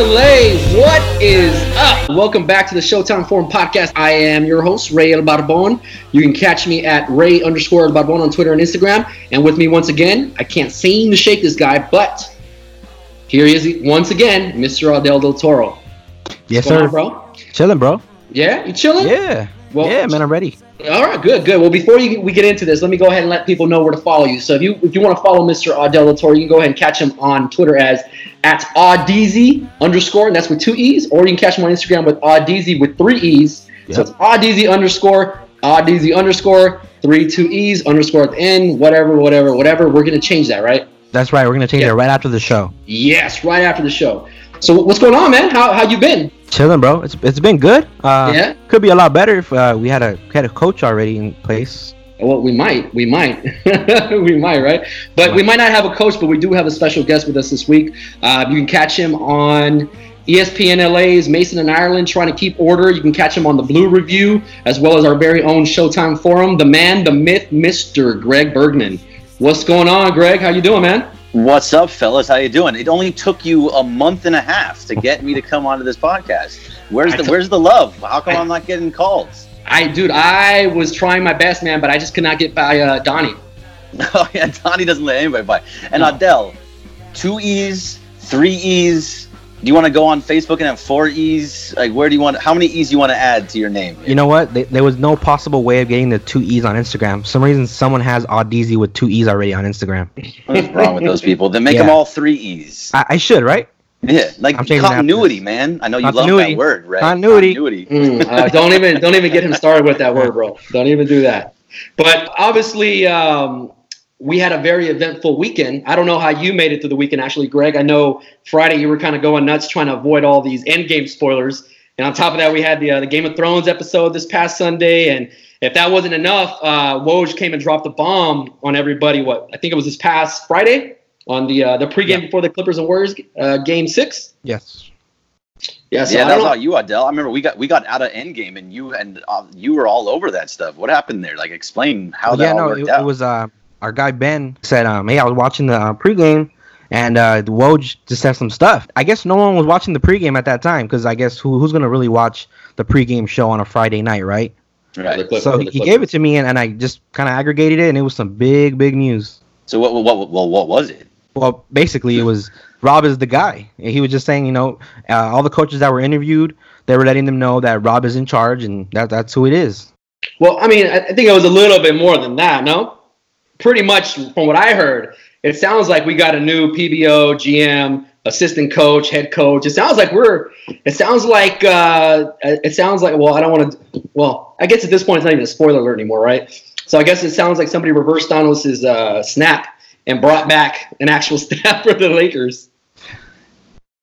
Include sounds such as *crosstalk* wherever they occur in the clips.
LA, what is up? Welcome back to the Showtime Forum podcast. I am your host, Ray El Barbon. You can catch me at Ray underscore El Barbon on Twitter and Instagram. And with me once again, I can't seem to shake this guy, but here he is once again, Mr. Adel Del Toro. Yes, sir. On, bro? Chilling, bro. Yeah, you chilling? Yeah. Well, yeah, man, I'm ready. All right, good, good. Well, before you, we get into this, let me go ahead and let people know where to follow you. So if you if you want to follow Mr. Del you can go ahead and catch him on Twitter as at Audeezy underscore, and that's with two E's, or you can catch him on Instagram with Audeezy with three E's. Yep. So it's Audeezy underscore, Audeezy underscore, three two E's underscore at the end, whatever, whatever, whatever. We're gonna change that, right? That's right. We're gonna change yeah. it right after the show. Yes, right after the show. So what's going on, man? How how you been? Chilling, bro. It's it's been good. Uh, yeah. Could be a lot better if uh, we had a had a coach already in place. Well, we might, we might, *laughs* we might, right? But we might not have a coach, but we do have a special guest with us this week. Uh, you can catch him on ESPN LA's Mason and Ireland trying to keep order. You can catch him on the Blue Review as well as our very own Showtime Forum. The man, the myth, Mr. Greg Bergman. What's going on, Greg? How you doing, man? What's up, fellas? How you doing? It only took you a month and a half to get me to come onto this podcast. Where's the Where's the love? How come I, am not getting calls? I, dude, I was trying my best, man, but I just could not get by uh, Donnie. *laughs* oh yeah, Donnie doesn't let anybody by. And no. Adel, two E's, three E's, do you want to go on Facebook and have four E's? Like, where do you want? How many E's do you want to add to your name? You know what? They, there was no possible way of getting the two E's on Instagram. For some reason, someone has Audeezy with two E's already on Instagram. What's wrong with those people? Then make yeah. them all three E's. I, I should, right? Yeah, like continuity, man. I know you continuity. love that word, right? Continuity. continuity. Mm, uh, don't even don't even get him started with that word, bro. Don't even do that. But obviously, um, we had a very eventful weekend. I don't know how you made it through the weekend, actually, Greg. I know Friday you were kind of going nuts trying to avoid all these endgame spoilers. And on top of that, we had the, uh, the Game of Thrones episode this past Sunday. And if that wasn't enough, uh, Woj came and dropped a bomb on everybody. What I think it was this past Friday on the uh, the pregame yeah. before the Clippers and Warriors uh, game six. Yes. Yeah, so yeah, that was all you, Adele. I remember we got we got out of Endgame, and you and uh, you were all over that stuff. What happened there? Like, explain how well, that yeah, all no, worked it, out. it was uh, our guy Ben said, um, "Hey, I was watching the uh, pregame." And uh, the Woj just said some stuff. I guess no one was watching the pregame at that time because I guess who, who's gonna really watch the pregame show on a Friday night, right? Right. So he, he gave it to me, and, and I just kind of aggregated it, and it was some big, big news. So what, what, what, what, what was it? Well, basically, it was Rob is the guy. He was just saying, you know, uh, all the coaches that were interviewed, they were letting them know that Rob is in charge, and that that's who it is. Well, I mean, I think it was a little bit more than that, no? Pretty much from what I heard, it sounds like we got a new PBO, GM, assistant coach, head coach. It sounds like we're. It sounds like. Uh, it sounds like. Well, I don't want to. Well, I guess at this point it's not even a spoiler alert anymore, right? So I guess it sounds like somebody reversed Thanos' uh, snap and brought back an actual *laughs* staff for the Lakers.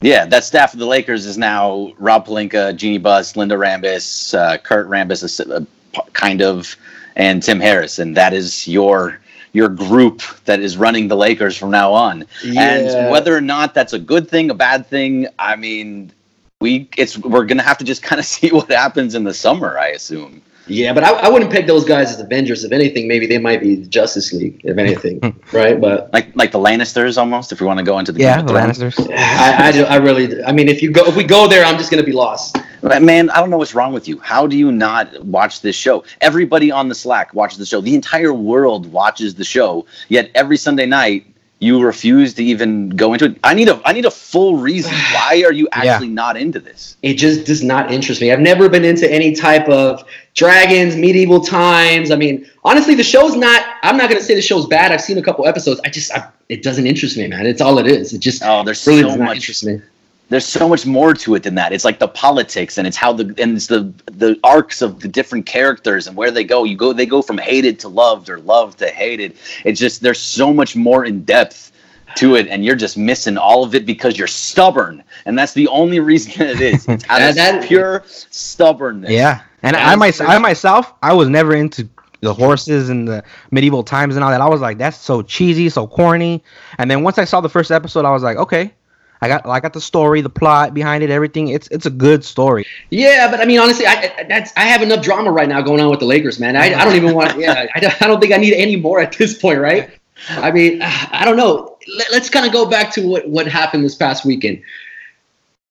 Yeah, that staff of the Lakers is now Rob Pelinka, Jeanie Buss, Linda Rambis, uh, Kurt Rambis, kind of, and Tim Harris, and that is your your group that is running the Lakers from now on. Yeah. And whether or not that's a good thing, a bad thing, I mean, we it's we're gonna have to just *laughs* kind of see what happens in the summer, I assume. Yeah, but I, I wouldn't peg those guys as Avengers. If anything, maybe they might be Justice League. If anything, hmm. *laughs* right? But like like the Lannisters, almost. If we want to go into the yeah, the Lannisters. I, I, do, I really. I mean, if you go, if we go there, I'm just gonna be lost. Man, I don't know what's wrong with you. How do you not watch this show? Everybody on the Slack watches the show. The entire world watches the show. Yet every Sunday night, you refuse to even go into it. I need a I need a full reason. *sighs* Why are you actually yeah. not into this? It just does not interest me. I've never been into any type of dragons, medieval times. I mean, honestly, the show's not. I'm not gonna say the show's bad. I've seen a couple episodes. I just I, it doesn't interest me, man. It's all it is. It just oh, there's really so much. interest me there's so much more to it than that. It's like the politics and it's how the and it's the the arcs of the different characters and where they go. You go they go from hated to loved or loved to hated. It's just there's so much more in depth to it and you're just missing all of it because you're stubborn. And that's the only reason *laughs* it is. It's out of that, pure stubbornness. Yeah. And I, myself, I myself I was never into the horses and the medieval times and all that. I was like, that's so cheesy, so corny. And then once I saw the first episode, I was like, okay, I got I got the story, the plot behind it, everything. It's it's a good story. Yeah, but I mean, honestly, I that's I have enough drama right now going on with the Lakers, man. I, I don't even want. Yeah, I don't, I don't think I need any more at this point, right? I mean, I don't know. Let, us kind of go back to what what happened this past weekend.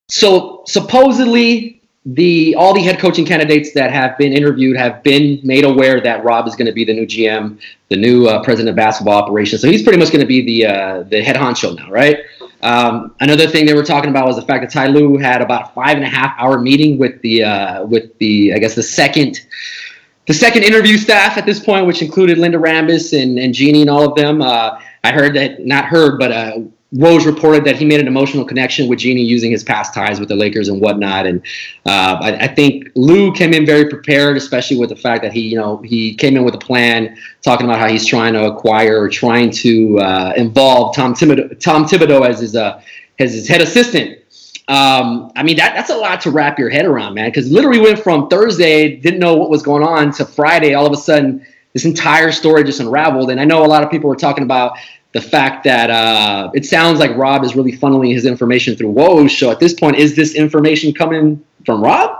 So supposedly the all the head coaching candidates that have been interviewed have been made aware that Rob is going to be the new GM, the new uh, president of basketball operations. So he's pretty much going to be the uh, the head honcho now, right? Um, another thing they were talking about was the fact that Ty Lue had about a five and a half hour meeting with the uh, with the I guess the second the second interview staff at this point, which included Linda Rambis and, and Jeanie and all of them. Uh, I heard that not heard, but uh, Woj reported that he made an emotional connection with Jeanie using his past ties with the Lakers and whatnot. And uh, I, I, think Lue came in very prepared, especially with the fact that he, you know, he came in with a plan, talking about how he's trying to acquire or trying to uh, involve Tom Thibodeau, Tom Thibodeau as his uh, as his head assistant. Um, I mean, that that's a lot to wrap your head around, man. Because literally went from Thursday, didn't know what was going on, to Friday, all of a sudden, this entire story just unraveled. And I know a lot of people were talking about the fact that uh, it sounds like Rob is really funneling his information through Woj. So at this point, is this information coming from Rob?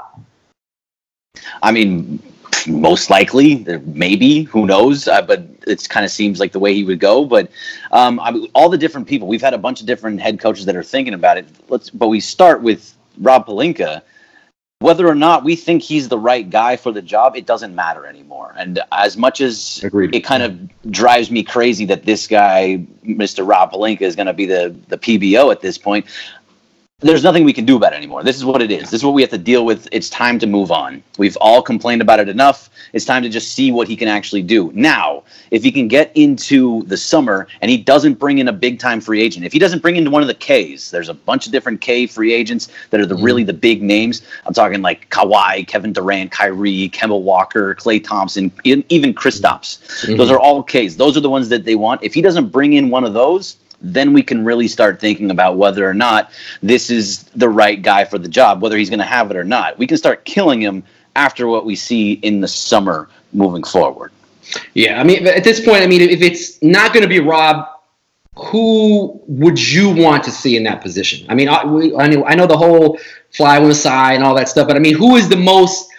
I mean, most likely, maybe, who knows? Uh, but it kind of seems like the way he would go. But um, I mean, all the different people, we've had a bunch of different head coaches that are thinking about it. Let's, but we start with Rob Pelinka whether or not we think he's the right guy for the job, it doesn't matter anymore. And as much as Agreed. it kind of drives me crazy that this guy, Mr. Rob Pelinka, is going to be the the PBO at this point, there's nothing we can do about it anymore. This is what it is. This is what we have to deal with. It's time to move on. We've all complained about it enough. It's time to just see what he can actually do. Now, if he can get into the summer and he doesn't bring in a big time free agent, if he doesn't bring in one of the Ks, there's a bunch of different K free agents that are the mm-hmm. really the big names. I'm talking like Kawhi, Kevin Durant, Kyrie, Kemba Walker, Klay Thompson, even Kristaps. Mm-hmm. Those are all Ks. Those are the ones that they want. If he doesn't bring in one of those, then we can really start thinking about whether or not this is the right guy for the job, whether he's going to have it or not. We can start killing him after what we see in the summer moving forward. Yeah, I mean, at this point, I mean, if it's not going to be Rob, who would you want to see in that position? I mean, I, know, know the whole fly on the side and all that stuff, but I mean, who is the most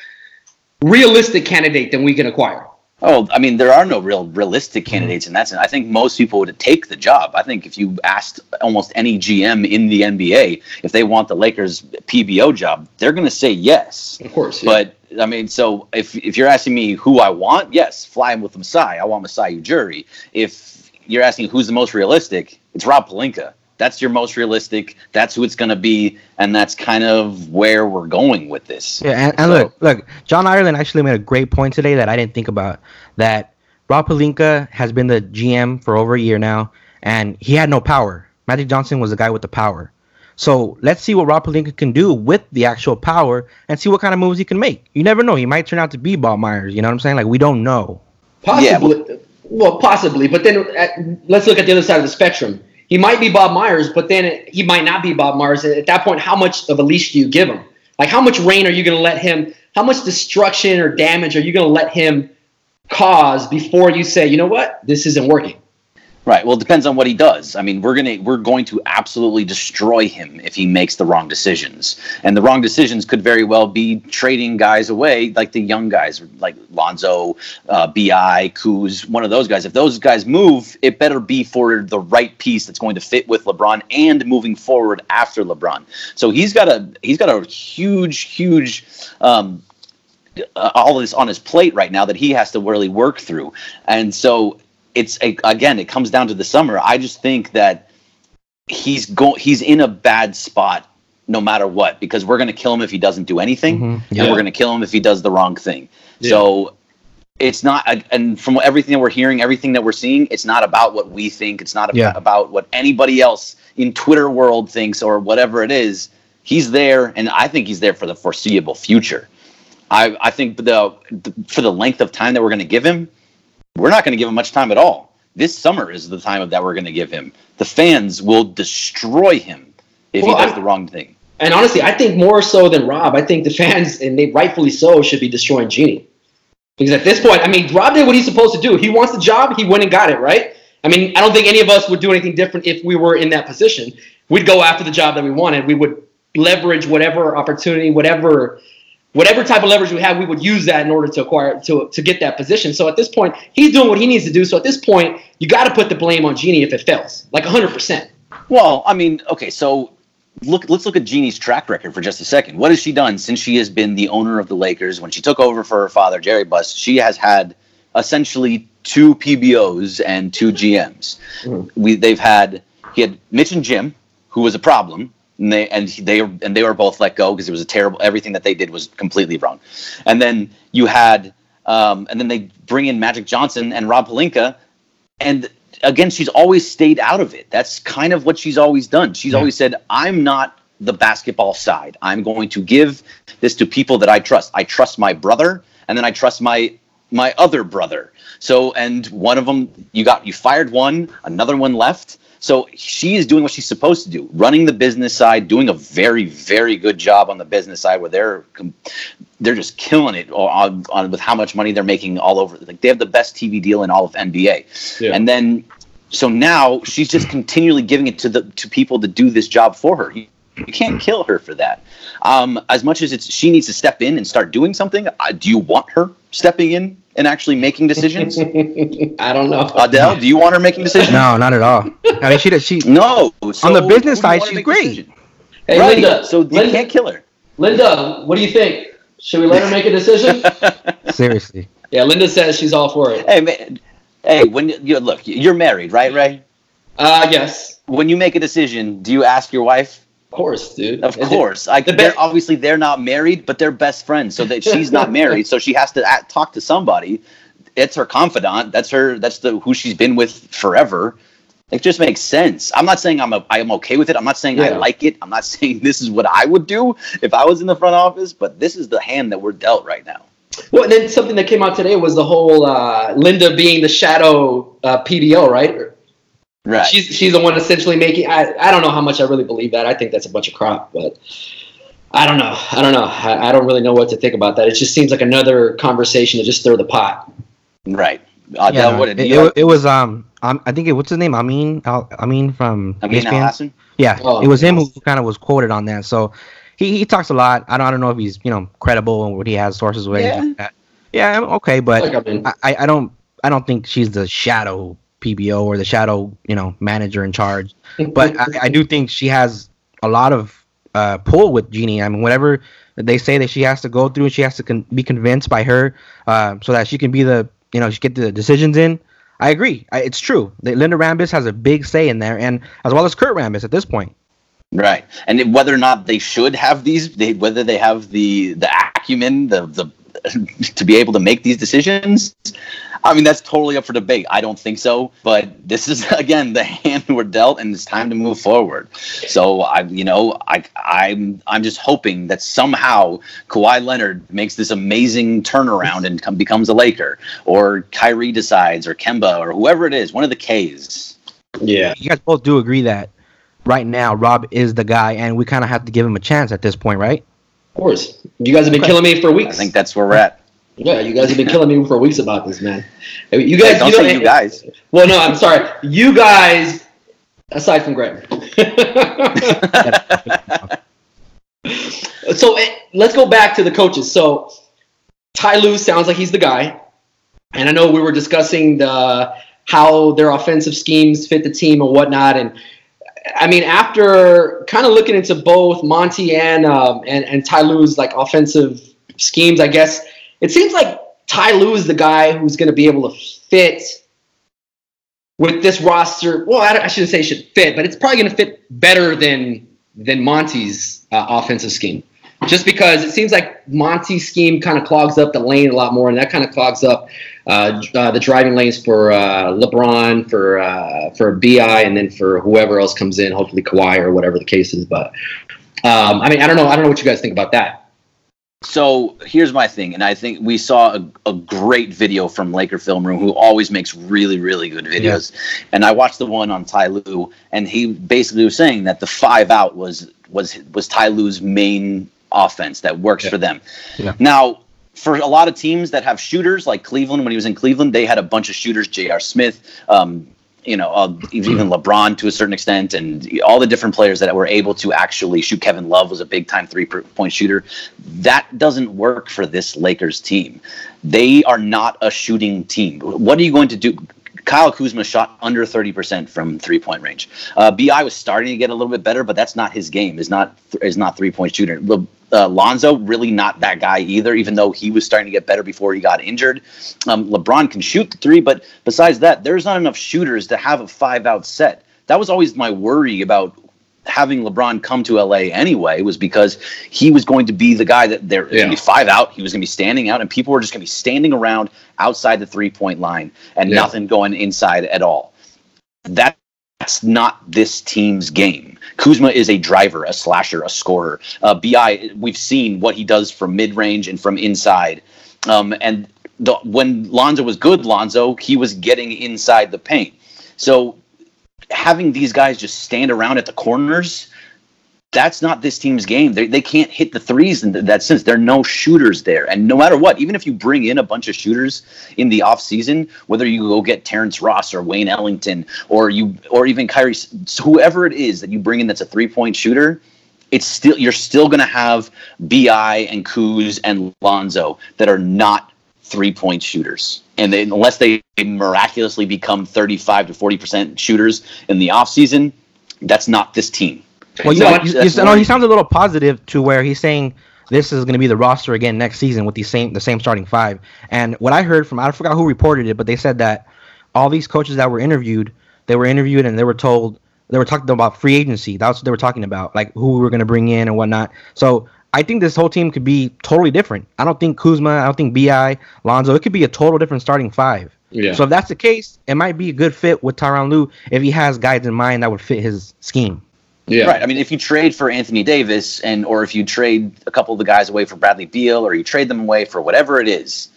realistic candidate that we can acquire? Oh, I mean, there are no real realistic mm-hmm. candidates in that sense. I think most people would take the job. I think if you asked almost any GM in the NBA if they want the Lakers PBO job, they're going to say yes. Of course. Yeah. But I mean, so if if you're asking me who I want, yes, fly him with Masai. I want Masai Ujiri. If you're asking who's the most realistic, it's Rob Pelinka that's your most realistic. That's who it's going to be, and that's kind of where we're going with this. Yeah, and, and so, look, look, John Ireland actually made a great point today that I didn't think about. That Rob Pelinka has been the GM for over a year now, and he had no power. Magic Johnson was the guy with the power. So let's see what Rob Pelinka can do with the actual power, and see what kind of moves he can make. You never know; he might turn out to be Bob Myers. You know what I'm saying? Like we don't know. Possibly. Yeah. Well, possibly, but then at, let's look at the other side of the spectrum he might be Bob Myers, but then he might not be Bob Myers. At that point, how much of a leash do you give him? Like, how much rein are you going to let him? How much destruction or damage are you going to let him cause before you say, you know what, this isn't working? Right. Well, it depends on what he does. I mean, we're gonna we're going to absolutely destroy him if he makes the wrong decisions, and the wrong decisions could very well be trading guys away, like the young guys, like Lonzo, uh, Bi, Kuz, one of those guys. If those guys move, it better be for the right piece that's going to fit with LeBron and moving forward after LeBron. So he's got a he's got a huge, huge. Um, all this on his plate right now that he has to really work through, and so it's a, again, it comes down to the summer. I just think that he's going, he's in a bad spot no matter what because we're going to kill him if he doesn't do anything, mm-hmm. yeah. and we're going to kill him if he does the wrong thing. Yeah. So it's not, and from everything that we're hearing, everything that we're seeing, it's not about what we think. It's not yeah. about what anybody else in Twitter world thinks or whatever it is. He's there, and I think he's there for the foreseeable future. I, I think the, the for the length of time that we're going to give him, we're not going to give him much time at all. This summer is the time that we're going to give him. The fans will destroy him if well, he does I, the wrong thing. And honestly, I think more so than Rob, I think the fans, and they rightfully so, should be destroying Jeanie. Because at this point, I mean, Rob did what he's supposed to do. He wants the job, he went and got it, right? I mean, I don't think any of us would do anything different if we were in that position. We'd go after the job that we wanted. We would leverage whatever opportunity, whatever whatever type of leverage we have, we would use that in order to acquire to to get that position. So at this point, he's doing what he needs to do. So at this point, you got to put the blame on Jeanie if it fails, like 100. percent Well, I mean, okay, so look let's look at Jeanie's track record for just a second. What has she done since she has been the owner of the Lakers? When she took over for her father, Jerry Buss, she has had essentially two PBOs and two GMs. Mm-hmm. We they've had he had Mitch and Jim, who was a problem, and they and they and they were both let go because it was a terrible. Everything that they did was completely wrong. And then you had, um, and then they bring in Magic Johnson and Rob Pelinka, and again, she's always stayed out of it. That's kind of what she's always done. She's yeah. always said, "I'm not the basketball side. I'm going to give this to people that I trust. I trust my brother, and then I trust my my other brother. So, and one of them, you got you fired one, another one left. So she is doing what she's supposed to do, running the business side, doing a very, very good job on the business side, where they're they're just killing it on, on with how much money they're making all over. Like they have the best TV deal in all of NBA, yeah. and then so now she's just continually giving it to the to people to do this job for her. You, you can't kill her for that. Um, as much as it's she needs to step in and start doing something. Uh, do you want her stepping in and actually making decisions? *laughs* I don't know. Adele, do you want her making decisions? No, not at all. I mean, she does. she *laughs* no. So on the business side, she's great. Hey, right. Linda. So Linda, you can't kill her. Linda, what do you think? Should we let her make a decision? *laughs* Seriously. Yeah, Linda says she's all for it. Hey man, hey, when you look, you're married, right? Right? Uh, yes. When you make a decision, do you ask your wife? Of course, dude. Of Is course. I, the they're, be- obviously they're not married, but they're best friends. So that she's not *laughs* married, so she has to act, talk to somebody. It's her confidant. That's her. That's the who she's been with forever. It just makes sense. I'm not saying I'm a, I'm okay with it. I'm not saying yeah. I like it. I'm not *laughs* saying this is what I would do if I was in the front office. But this is the hand that we're dealt right now. Well, and then something that came out today was the whole uh, Linda being the shadow uh, PBO, right? Right. She's she's the one essentially making. I I don't know how much I really believe that. I think that's a bunch of crap, but I don't know. I don't know. I, I don't really know what to think about that. It just seems like another conversation to just throw the pot. Right. Uh, yeah, it, it, it, was um, um I think it, what's his name Amin Al, Amin from Amin ESPN. Yeah, oh, it was him who kind of was quoted on that. So he, he talks a lot. I don't I don't know if he's you know credible and what he has sources with. Yeah, yeah, okay, but I, I, I don't I don't think she's the shadow PBO or the shadow, you know, manager in charge. But I, I, do think she has a lot of uh, pull with Jeanie. I mean, whatever they say that she has to go through, she has to con- be convinced by her uh, so that she can be the, you know, she get the decisions in. I agree. I, it's true. Linda Rambis has a big say in there, and as well as Kurt Rambis at this point. Right, and whether or not they should have these, they, whether they have the the acumen, the the *laughs* to be able to make these decisions, I mean, that's totally up for debate. I don't think so, but this is *laughs* again the hand we're dealt, and it's time to move forward. So I, you know, I, I'm, I'm just hoping that somehow Kawhi Leonard makes this amazing turnaround and come, becomes a Laker, or Kyrie decides, or Kemba, or whoever it is, one of the K's. Yeah, you guys both do agree that right now Rob is the guy, and we kind of have to give him a chance at this point, right? Of course, you guys have been killing me for weeks. I think that's where we're at. Yeah, you guys have been killing me for weeks about this, man. You guys, don't you say you guys. Well, no, I'm sorry. You guys, aside from Greg. *laughs* so eh, let's go back to the coaches. So Ty Lue sounds like he's the guy, and I know we were discussing the how their offensive schemes fit the team and whatnot, and I mean, after kind of looking into both Monty and um, and and Ty Lue's like offensive schemes, I guess it seems like Ty Lue is the guy who's going to be able to fit with this roster. Well, I, I shouldn't say should fit, but it's probably going to fit better than than Monty's uh, offensive scheme. Just because it seems like Monty's scheme kind of clogs up the lane a lot more, and that kind of clogs up uh, uh, the driving lanes for uh, LeBron, for uh, for Bi, and then for whoever else comes in, hopefully Kawhi or whatever the case is. But um, I mean, I don't know. I don't know what you guys think about that. So here's my thing, and I think we saw a, a, great video from Laker Film Room, who always makes really, really good videos. Yeah. And I watched the one on Ty Lue, and he basically was saying that the five out was was was Ty Lue's main offense that works yeah. for them. Yeah. Now, for a lot of teams that have shooters, like Cleveland, when he was in Cleveland, they had a bunch of shooters: J.R. Smith, um, you know, uh, even *clears throat* LeBron to a certain extent, and all the different players that were able to actually shoot. Kevin Love was a big time three point shooter. That doesn't work for this Lakers team. They are not a shooting team. What are you going to do? Kyle Kuzma shot under 30% from three point range. Uh, Bi was starting to get a little bit better, but that's not his game. Is not is not three point shooter. Uh, Lonzo really not that guy either. Even though he was starting to get better before he got injured. Um, LeBron can shoot the three, but besides that, there's not enough shooters to have a five out set. That was always my worry about having LeBron come to LA anyway was because he was going to be the guy that there yeah. going to be five out. He was going to be standing out, and people were just going to be standing around outside the three point line and yeah. nothing going inside at all. That's not this team's game. Kuzma is a driver, a slasher, a scorer. Uh, Bi, we've seen what he does from mid range and from inside. Um, and the, when Lonzo was good, Lonzo, he was getting inside the paint. So having these guys just stand around at the corners, that's not this team's game. They, they can't hit the threes in that sense. There are no shooters there. And no matter what, even if you bring in a bunch of shooters in the offseason, whether you go get Terrence Ross or Wayne Ellington or you or even Kyrie, whoever it is that you bring in that's a three point shooter, it's still you're still gonna have Bi and Kuz and Lonzo that are not three point shooters. And they, unless they miraculously become 35 to 40% shooters in the offseason, that's not this team. Well, you, so you, you know, he sounds a little positive to where he's saying this is going to be the roster again next season with the same the same starting five. And what I heard from I forgot who reported it, but they said that all these coaches that were interviewed, they were interviewed and they were told they were talking about free agency. That's what they were talking about, like who we were going to bring in and whatnot. So I think this whole team could be totally different. I don't think Kuzma, I don't think Bi, Lonzo, it could be a total different starting five. Yeah. So if that's the case, it might be a good fit with Tyronn Lue if he has guys in mind that would fit his scheme. Yeah. Right. I mean, if you trade for Anthony Davis and or if you trade a couple of the guys away for Bradley Beal or you trade them away for whatever it is,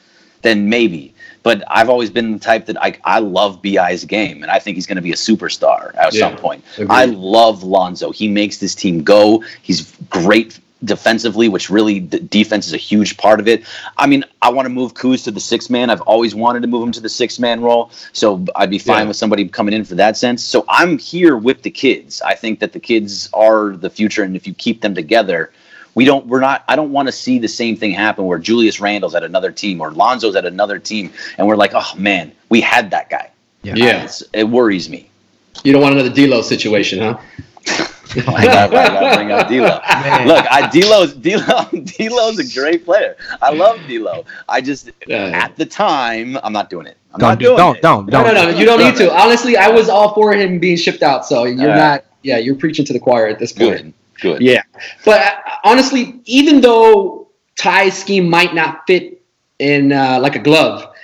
then maybe. But I've always been the type that I, I love Bi's game, and I think he's going to be a superstar at yeah, some point. Agreed. I love Lonzo. He makes this team go. He's great defensively, which really the defense is a huge part of it. I mean, I want to move Kuz to the six man. I've always wanted to move him to the six man role, so I'd be fine yeah. with somebody coming in for that sense. So I'm here with the kids. I think that the kids are the future, and if you keep them together. We don't. We're not. I don't want to see the same thing happen where Julius Randle's at another team or Lonzo's at another team, and we're like, oh man, we had that guy. Yeah, yeah. it worries me. You don't want another D'Lo situation, huh? *laughs* I *laughs* got, to bring up D'Lo. Look, I D'Lo's D'Lo *laughs* D'Lo's a great player. I love D'Lo. I just at the time I'm not doing it. I'm don't not doing don't, it. Don't don't no, no no. You don't need to. Honestly, I was all for him being shipped out. So you're not. Yeah, you're preaching to the choir at this point. Good. Good. Yeah, but uh, honestly, even though Ty's scheme might not fit in uh, like a glove,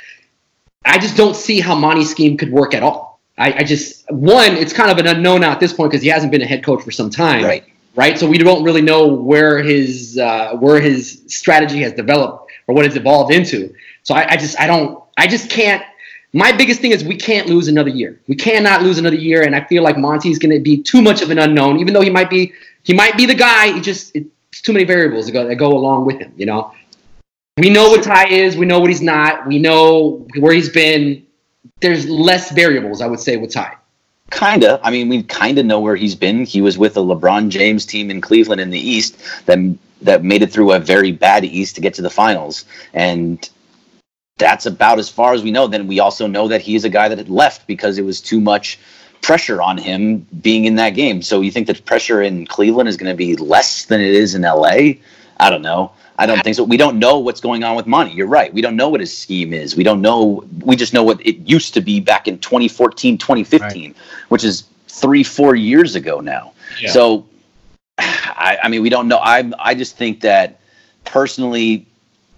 I just don't see how Monty's scheme could work at all. I, I just one, it's kind of an unknown at this point because he hasn't been a head coach for some time. Right. Right. So we don't really know where his uh, where his strategy has developed or what it's evolved into. So I, I just I don't I just can't my biggest thing is we can't lose another year. We cannot lose another year, and I feel like Monty's going to be too much of an unknown. Even though he might be, he might be the guy. He just it's too many variables that go, that go along with him. You know, we know what Ty is. We know what he's not. We know where he's been there's less variables, I would say, with Ty. Kinda. I mean, we kind of know where he's been. He was with a LeBron James team in Cleveland in the East that that made it through a very bad East to get to the finals, and that's about as far as we know. Then we also know that he is a guy that had left because it was too much pressure on him being in that game. So you think that pressure in Cleveland is going to be less than it is in LA? I don't know. I don't think so. We don't know what's going on with Monty. You're right. We don't know what his scheme is. We don't know. We just know what it used to be back in 2014, 2015, right. which is three, four years ago now. Yeah. So, I, I mean, we don't know. I, I just think that personally,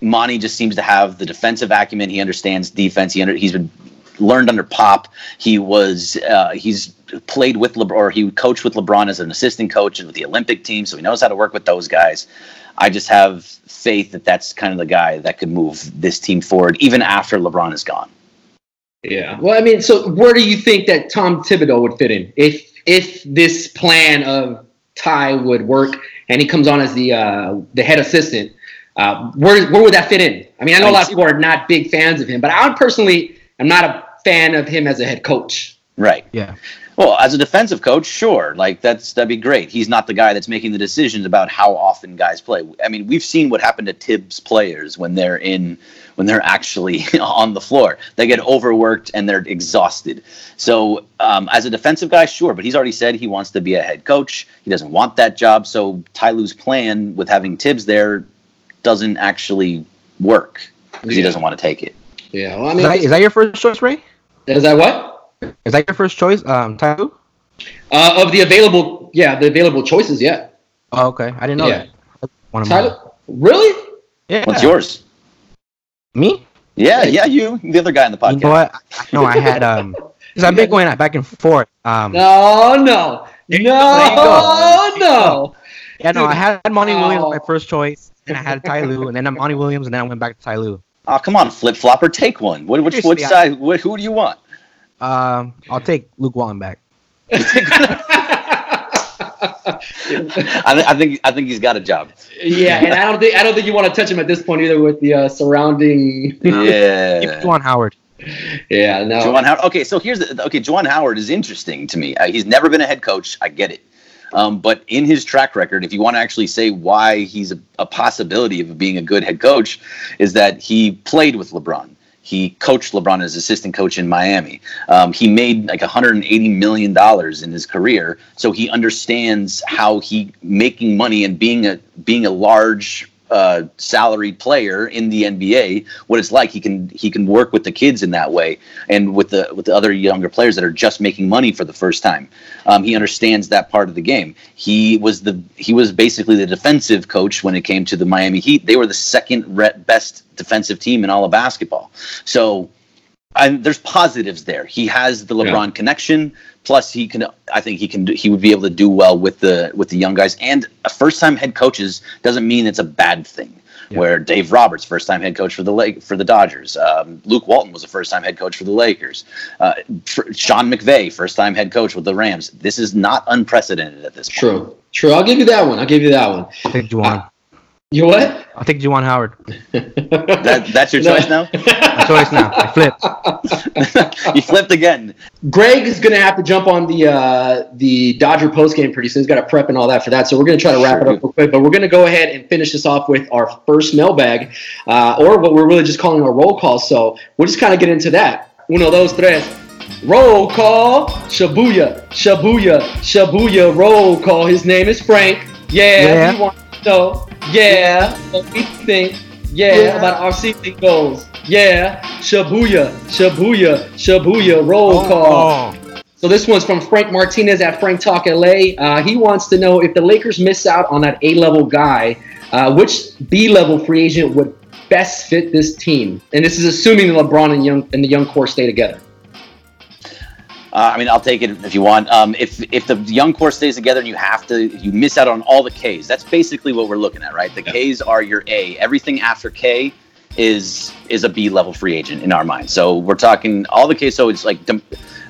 Monty just seems to have the defensive acumen. He understands defense. He under, he's been learned under Pop. He was uh, he's played with LeBron or he coached with LeBron as an assistant coach and with the Olympic team, so he knows how to work with those guys. I just have faith that that's kind of the guy that could move this team forward even after LeBron is gone. Yeah. Well, I mean, so where do you think that Tom Thibodeau would fit in if if this plan of Ty would work and he comes on as the uh, the head assistant? Uh, where where would that fit in? I mean, I know a lot of people are not big fans of him, but I personally am not a fan of him as a head coach. Right. Yeah. Well, as a defensive coach, sure, like that's that'd be great. He's not the guy that's making the decisions about how often guys play. I mean, we've seen what happened to Thibs players when they're in when they're actually *laughs* on the floor. They get overworked and they're exhausted. So, um, as a defensive guy, sure, but he's already said he wants to be a head coach. He doesn't want that job. So, Ty Lue's plan with having Thibs there doesn't actually work because he doesn't want to take it. Yeah, well, I Is that, is that your first choice, Ray? is that what? Is that your first choice, um, Ty Uh, of the available, yeah, the available choices, yeah. Oh, okay. I didn't know Yeah. that. One of mine. Tyler, really? Yeah. What's yours? Me? Yeah, yeah, you, the other guy in the podcast. You know what? No, I had um. *laughs* Because I've been going back and forth. Um. No, no, There you no, go. no. Yeah, no, I had Monty Williams my first choice, and I had Ty Lue, and then I'm Monty Williams, and then I went back to Ty Lue. Oh, come on, flip flopper, take one. What, which, which Seriously, I- side? What, who do you want? Um, I'll take Luke Walton back. I, th- I think I think he's got a job. yeah, and I don't think I don't think you want to touch him at this point either with the uh, surrounding. Yeah. *laughs* Juwan Howard. yeah, no. Juwan Howard. Okay, so here's the okay. Juwan Howard is interesting to me. Uh, he's never been a head coach. I get it. Um, but in his track record, if you want to actually say why he's a, a possibility of being a good head coach, is that he played with LeBron. He coached LeBron as assistant coach in Miami. Um, he made like 180 million dollars in his career, so he understands how he making money and being a being a large uh, salaried player in the NBA, what it's like. He can he can work with the kids in that way, and with the with the other younger players that are just making money for the first time. Um, he understands that part of the game. He was the he was basically the defensive coach when it came to the Miami Heat. They were the second best defensive team in all of basketball. So. I, there's positives there. He has the LeBron connection. Plus, he can. I think he can. do- He would be able to do well with the with the young guys. And a first time head coaches doesn't mean it's a bad thing. Yeah. Where Dave Roberts, first time head coach for the Lake for the Dodgers. Um, Luke Walton was a first time head coach for the Lakers. Uh, for Sean McVay, first time head coach with the Rams. This is not unprecedented at this point. True, true. I'll give you that one. I'll give you that one. I'll take Juwan. You what? I'll take Juwan Howard. *laughs* That, that's your No. choice now. My *laughs* choice now. I flipped. *laughs* you flipped again. Greg is going to have to jump on the uh, the Dodger post game pretty soon. He's got to prep and all that for that. So we're going to try to wrap it up real quick. But we're going to go ahead and finish this off with our first mailbag, uh, or what we're really just calling our roll call. So we'll just kind of get into that. Uno, dos, tres. Roll call. Shabuya, Shabuya, Shabuya. Roll call. His name is Frank. Yeah, Yeah. Wants. Yeah, what we think. Yeah, Yeah. about our season goals. Yeah, Shabuya, Shabuya, Shabuya. Roll call. Oh. So this one's from Frank Martinez at Frank Talk LA. Uh, he wants to know if the Lakers miss out on that A level guy, uh, which B level free agent would best fit this team? And this is assuming LeBron and young and the young core stay together. Uh, I mean, I'll take it if you want. Um, if if the young core stays together and you have to, you miss out on all the Ks. That's basically what we're looking at, right? The Ks are your A. Everything after K is is a B level free agent in our mind. So we're talking all the Ks. So it's like Dem-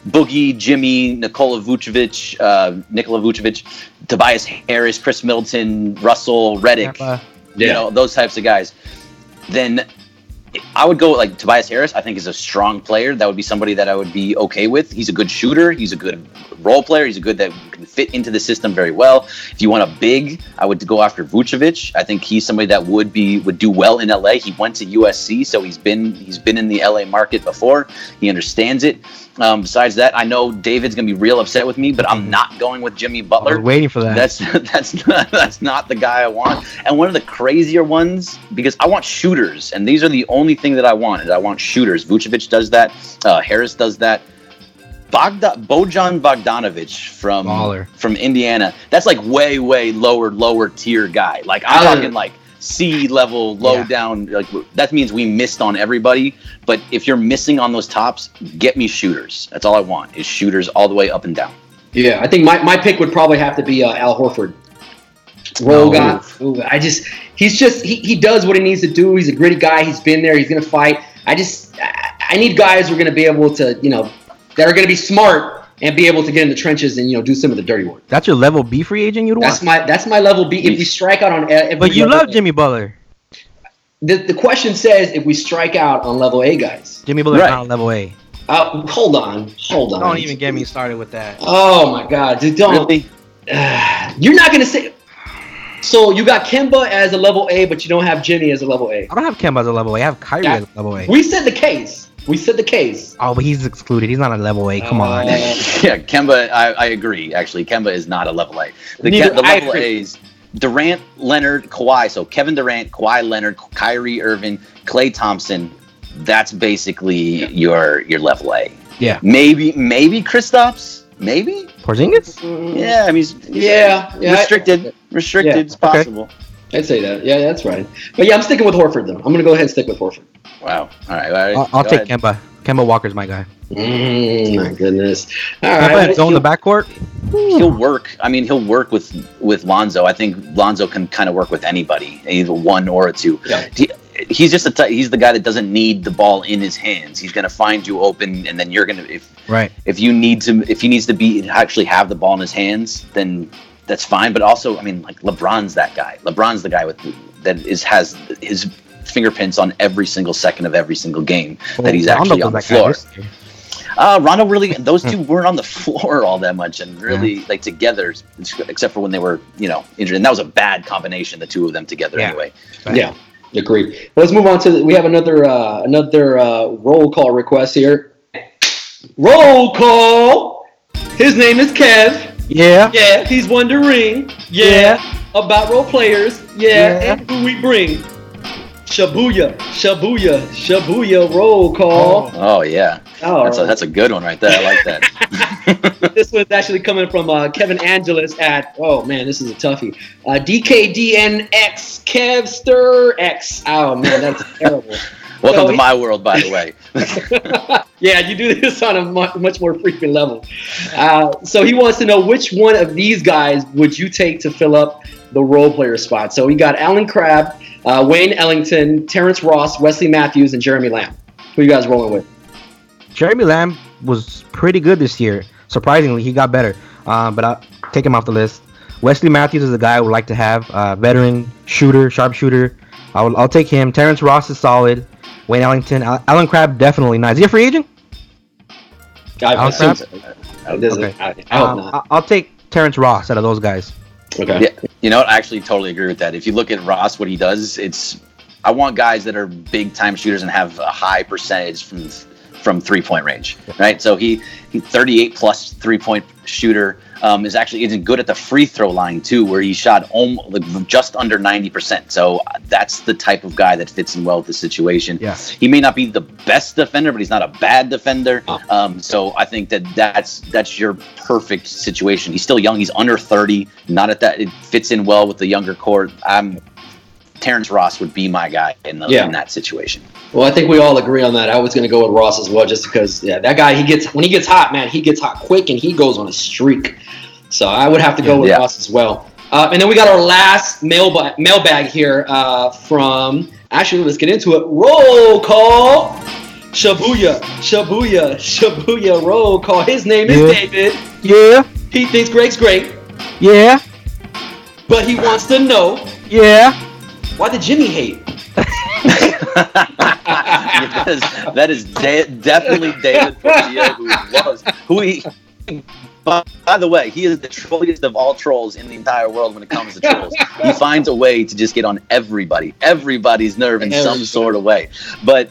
Boogie, Jimmy, Nikola Vucevic, uh, Nikola Vucevic, Tobias Harris, Khris Middleton, Russell, Redick Uh, you know those types of guys then I would go like Tobias Harris. I think is a strong player. That would be somebody that I would be okay with. He's a good shooter. He's a good role player. He's a good that can fit into the system very well. If you want a big, I would go after Vucevic. I think he's somebody that would be would do well in LA. He went to USC, so he's been he's been in the LA market before. He understands it. Um, besides that, I know David's gonna be real upset with me, but I'm not going with Jimmy Butler. waiting for that. That's *laughs* that's not, that's not the guy I want. And one of the crazier ones because I want shooters, and these are the only thing that I want. Is I want shooters. Vucevic does that. Uh, Harris does that. Bogda- Bojan Bogdanovic from Baller. from Indiana. That's like way way lower lower tier guy. Like I'm Uh, talking like C level, low Yeah. down. Like that means we missed on everybody. But if you're missing on those tops, get me shooters. That's all I want is shooters all the way up and down. Yeah, I think my, my pick would probably have to be uh, Al Horford. No. Ooh, I just he's just he, he does what he needs to do. He's a gritty guy. He's been there. He's gonna fight. I just I, I need guys who are gonna be able to you know that are gonna be smart and be able to get in the trenches and you know do some of the dirty work. That's your level B free agent you'd That's want. my that's my level B. If we strike out on every But you level- love Jimmy Butler. The, the question says if we strike out on level A guys. Jimmy Butler's Right. not on level A. Uh, hold on, hold on. Don't even get me started with that. Oh my God, dude, don't. Really? *sighs* You're not gonna say. So you got Kemba as a level A, but you don't have Jimmy as a level A. I don't have Kemba as a level A. I have Kyrie Yeah. as a level A. We said the case. We said the case. Oh, but he's excluded. He's not a level A. Come on. Uh, *laughs* Yeah, Kemba. I, I agree. Actually, Kemba is not a level A. The, Neither- Ke- the level. A's Durant, Leonard, Kawhi. So Kevin Durant, Kawhi Leonard, Kyrie Irving, Klay Thompson. That's basically your your level A. Yeah. Maybe maybe Kristaps. Maybe. Porzingis? Yeah. I mean, he's, Yeah, yeah. restricted. Restricted. Yeah, It's possible. I'd say that. Yeah, that's right. But yeah, I'm sticking with Horford though. I'm gonna go ahead and stick with Horford. Wow. All right. All right. I'll, I'll take ahead. Kemba. Kemba Walker's my guy. Mm, my goodness. All Kemba right. and in the backcourt. He'll work. I mean, he'll work with with Lonzo. I think Lonzo can kind of work with anybody, either one or a two. Yeah. He- he's just a ty- he's the guy that doesn't need the ball in his hands. He's going to find you open, and then you're going to if Right. if you need to if he needs to be actually have the ball in his hands, then that's fine. But also, I mean, like LeBron's that guy. LeBron's the guy with that is has his fingerprints on every single second of every single game that he's Rondo actually on the floor. this. Uh, Rondo really, *laughs* those two weren't on the floor all that much, and really like together, except for when they were, you know, injured. And that was a bad combination, the two of them together, Yeah. anyway. Yeah, agreed. Let's move on to. The, we have another uh, another uh, roll call request here. Roll call. His name is Kev. Yeah. Yeah, he's wondering. Yeah, about role players. Yeah, Yeah. and who we bring. Shabuya, Shabuya, Shabuya. Roll call. Oh yeah, Oh, that's a that's a good one right there. I like that. *laughs* this one's actually coming from uh, Kevin Angelis at. Oh man, this is a toughie. Uh, DKDNX Kevster X. Oh man, that's *laughs* terrible. Welcome So to my world, by the way. *laughs* yeah, you do this on a much more frequent level. Uh, so he wants to know which one of these guys would you take to fill up the role player spot. So we got Allen Crabbe, uh, Wayne Ellington, Terrence Ross, Wesley Matthews, and Jeremy Lamb. Who are you guys rolling with? Jeremy Lamb was pretty good this year. Surprisingly, he got better. Uh, but I'll take him off the list. Wesley Matthews is a guy I would like to have. Uh, veteran shooter, sharpshooter. I'll, I'll take him. Terrence Ross is solid. Wayne Ellington. Al- Allen Crabbe definitely not. Is he a free agent? I Alan assume Crabbe? so. It doesn't- Okay. I, I hope Um, not. I- I'll take Terrence Ross out of those guys. Okay. Yeah, you know what? I actually totally agree with that. If you look at Ross, what he does, it's I want guys that are big time shooters and have a high percentage from from three point range, right? So he he 38 plus three point shooter um, is actually isn't good at the free throw line too, where he shot almost like, just under 90 percent. So uh, that's the type of guy that fits in well with the situation. Yeah. He may not be the best defender, but he's not a bad defender. Oh. Um, so I think that that's that's your perfect situation. He's still young. He's under 30. Not at that. It fits in well with the younger core. Um, Terrence Ross would be my guy in, the, Yeah. in that situation. Well, I think we all agree on that. I was going to go with Ross as well, just because, yeah, that guy, he gets, when he gets hot, man, he gets hot quick and he goes on a streak. So I would have to go with Yeah. Ross as well. Uh, and then we got our last mailbag, mailbag here uh, from, actually, let's get into it. Roll call. Shabuya, Shabuya, Shabuya, roll call. His name is Yeah. David. Yeah. He thinks Greg's great, Yeah. but he wants to know Yeah. Why did Jimmy hate? *laughs* that is, that is de- definitely David Portillo, who loves, who he. By, by the way, he is the trolliest of all trolls in the entire world when it comes to trolls. he *laughs* finds a way to just get on everybody, everybody's nerve in some sort of way. But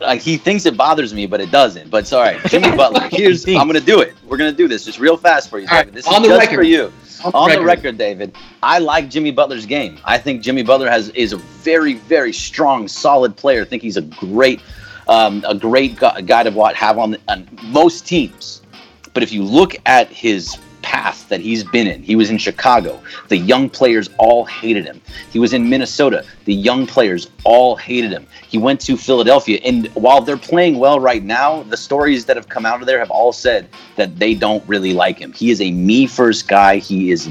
like he thinks it bothers me, but it doesn't. But it's all right. Jimmy Butler, *laughs* here's I'm gonna do it. We're gonna do this just real fast for you, All right, David. This on is the just record. for you. On On the record. record, David, I like Jimmy Butler's game. I think Jimmy Butler has is a very, very strong, solid player. I think he's a great, um, a great guy to have on, on most teams. But if you look at his path that he's been in, he was in Chicago. The young players all hated him. He was in Minnesota. The young players all hated him. He went to Philadelphia, and while they're playing well right now, the stories that have come out of there have all said that they don't really like him. He is a me first guy. He is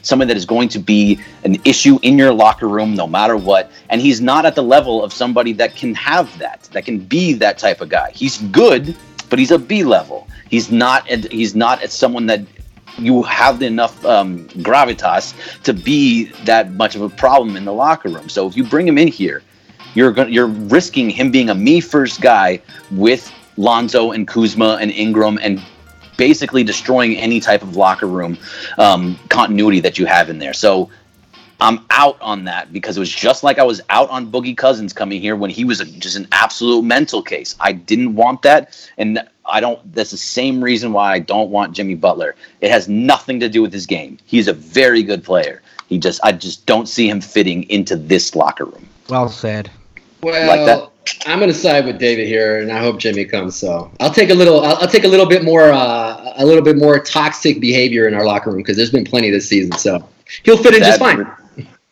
someone that is going to be an issue in your locker room no matter what. And he's not at the level of somebody that can have that, that can be that type of guy. He's good, but he's a B level. He's not. He's not someone that you have enough um, gravitas to be that much of a problem in the locker room. So if you bring him in here, you're going you're risking him being a me first guy with Lonzo and Kuzma and Ingram and basically destroying any type of locker room um, continuity that you have in there. So I'm out on that because it was just like I was out on Boogie Cousins coming here when he was a, just an absolute mental case. I didn't want that, and I don't. That's the same reason why I don't want Jimmy Butler. It has nothing to do with his game. He's a very good player. He just, I just don't see him fitting into this locker room. Well said. Well, like I'm going to side with David here, and I hope Jimmy comes. So I'll take a little. I'll, I'll take a little bit more. Uh, a little bit more toxic behavior in our locker room because there's been plenty this season. So he'll fit in that, just fine.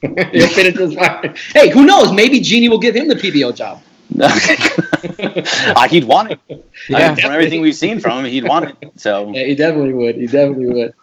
He'll fit in just. Hey, who knows? Maybe Jeanie will give him the PBO job. *laughs* uh, he'd want it. *laughs* Yeah, from everything we've seen from him, he'd want it. So *laughs* yeah, he definitely would. He definitely would.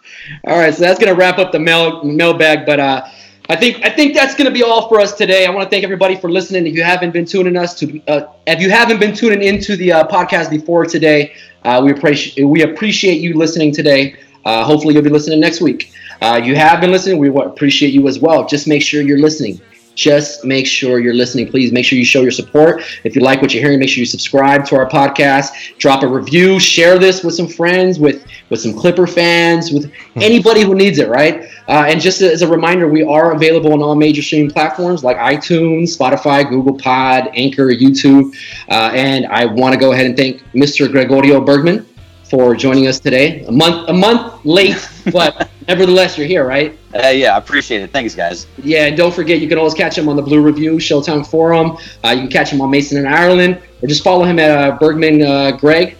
All right, so that's gonna wrap up the mail mailbag. But uh, I think I think that's going to be all for us today. I want to thank everybody for listening. If you haven't been tuning us to, uh, if you haven't been tuning into the uh, podcast before today, uh, we appreciate we appreciate you listening today. Uh, hopefully, you'll be listening next week. Uh, you have been listening. We appreciate you as well. Just make sure you're listening just make sure you're listening. Please make sure you show your support. If you like what you're hearing, make sure you subscribe to our podcast, drop a review, share this with some friends, with with some Clipper fans, with anybody who needs it, right? Uh, and just as a reminder, we are available on all major streaming platforms like iTunes, Spotify, Google Pod, Anchor, YouTube. Uh, and I want to go ahead and thank Mr. Gregorio Bergman for joining us today. A month a month late, *laughs* but nevertheless, you're here, right? Uh, yeah, I appreciate it. Thanks, guys. Yeah, and don't forget, you can always catch him on the Blue Review Showtime Forum. Uh, you can catch him on Mason and Ireland, or just follow him at uh, Bergman uh, Greg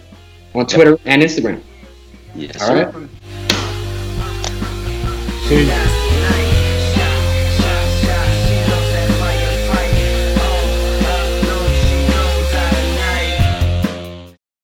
on Twitter yep. and Instagram. Yes. All right. Peace.